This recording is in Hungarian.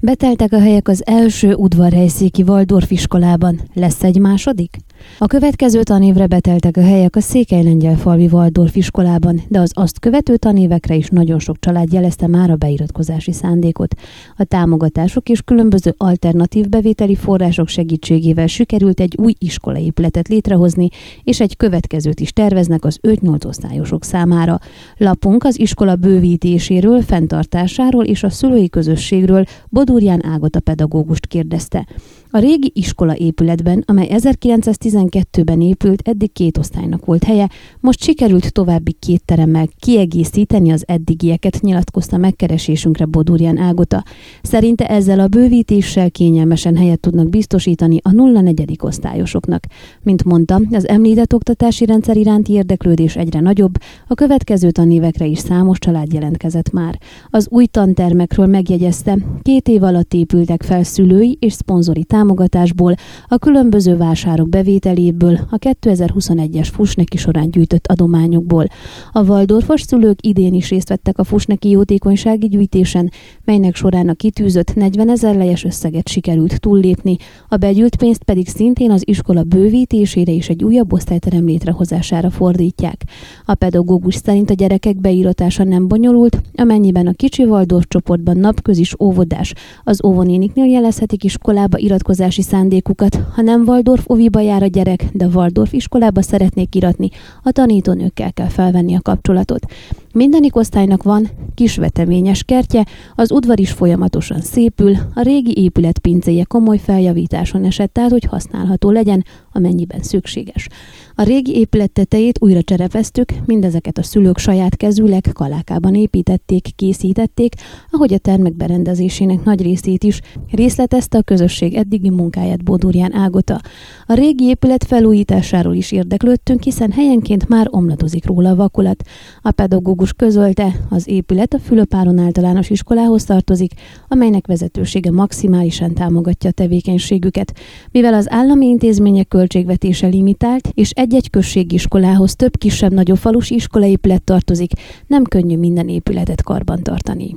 Beteltek a helyek az első udvarhelyszéki Waldorf iskolában. Lesz egy második? A következő tanévre beteltek a helyek a Székely falvi Waldorf iskolában, de az azt követő tanévekre is nagyon sok család jelezte már a beiratkozási szándékot. A támogatások és különböző alternatív bevételi források segítségével sikerült egy új iskolaépületet létrehozni, és egy következőt is terveznek az 5-8 osztályosok számára. Lapunk az iskola bővítéséről, fenntartásáról és a szülői közösségről Bodurján Ágota pedagógust kérdezte. A régi iskola épületben, amely 1912-ben épült, eddig két osztálynak volt helye, most sikerült további két teremmel kiegészíteni az eddigieket, nyilatkozta megkeresésünkre Bodurján Ágota. Szerinte ezzel a bővítéssel kényelmesen helyet tudnak biztosítani a 04. osztályosoknak. Mint mondta, az említett oktatási rendszer iránti érdeklődés egyre nagyobb, a következő tanévekre is számos család jelentkezett már. Az új tantermekről megjegyezte, két év alatt épültek fel szülői és szponzori támogatásból, a különböző vásárok bevételéből, a 2021-es Fusneki során gyűjtött adományokból. A Waldorfos szülők idén is részt vettek a Fusneki jótékonysági gyűjtésen, melynek során a kitűzött 40 ezer lejes összeget sikerült túllépni, a begyűlt pénzt pedig szintén az iskola bővítésére és egy újabb osztályterem létrehozására fordítják. A pedagógus szerint a gyerekek beíratása nem bonyolult, amennyiben a kicsi Waldorf csoportban napközis óvodás az óvonéniknél jelezhetik iskolába iratkozást iratkozási szándékukat. Ha nem Waldorf oviba jár a gyerek, de Waldorf iskolába szeretnék iratni, a tanítónőkkel kell felvenni a kapcsolatot. Mindenik osztálynak van kis veteményes kertje, az udvar is folyamatosan szépül, a régi épület pincéje komoly feljavításon esett át, hogy használható legyen, amennyiben szükséges. A régi épület tetejét újra cserepeztük, mindezeket a szülők saját kezűleg kalákában építették, készítették, ahogy a termek berendezésének nagy részét is részletezte a közösség eddigi munkáját Bódurján Ágota. A régi épület felújításáról is érdeklődtünk, hiszen helyenként már omladozik róla a vakulat. A pedagógus közölte, az épület a Fülöpáron általános iskolához tartozik, amelynek vezetősége maximálisan támogatja a tevékenységüket. Mivel az állami intézmények költségvetése limitált, és egy-egy községiskolához több kisebb-nagyobb falusi iskolaépület tartozik, nem könnyű minden épületet karban tartani.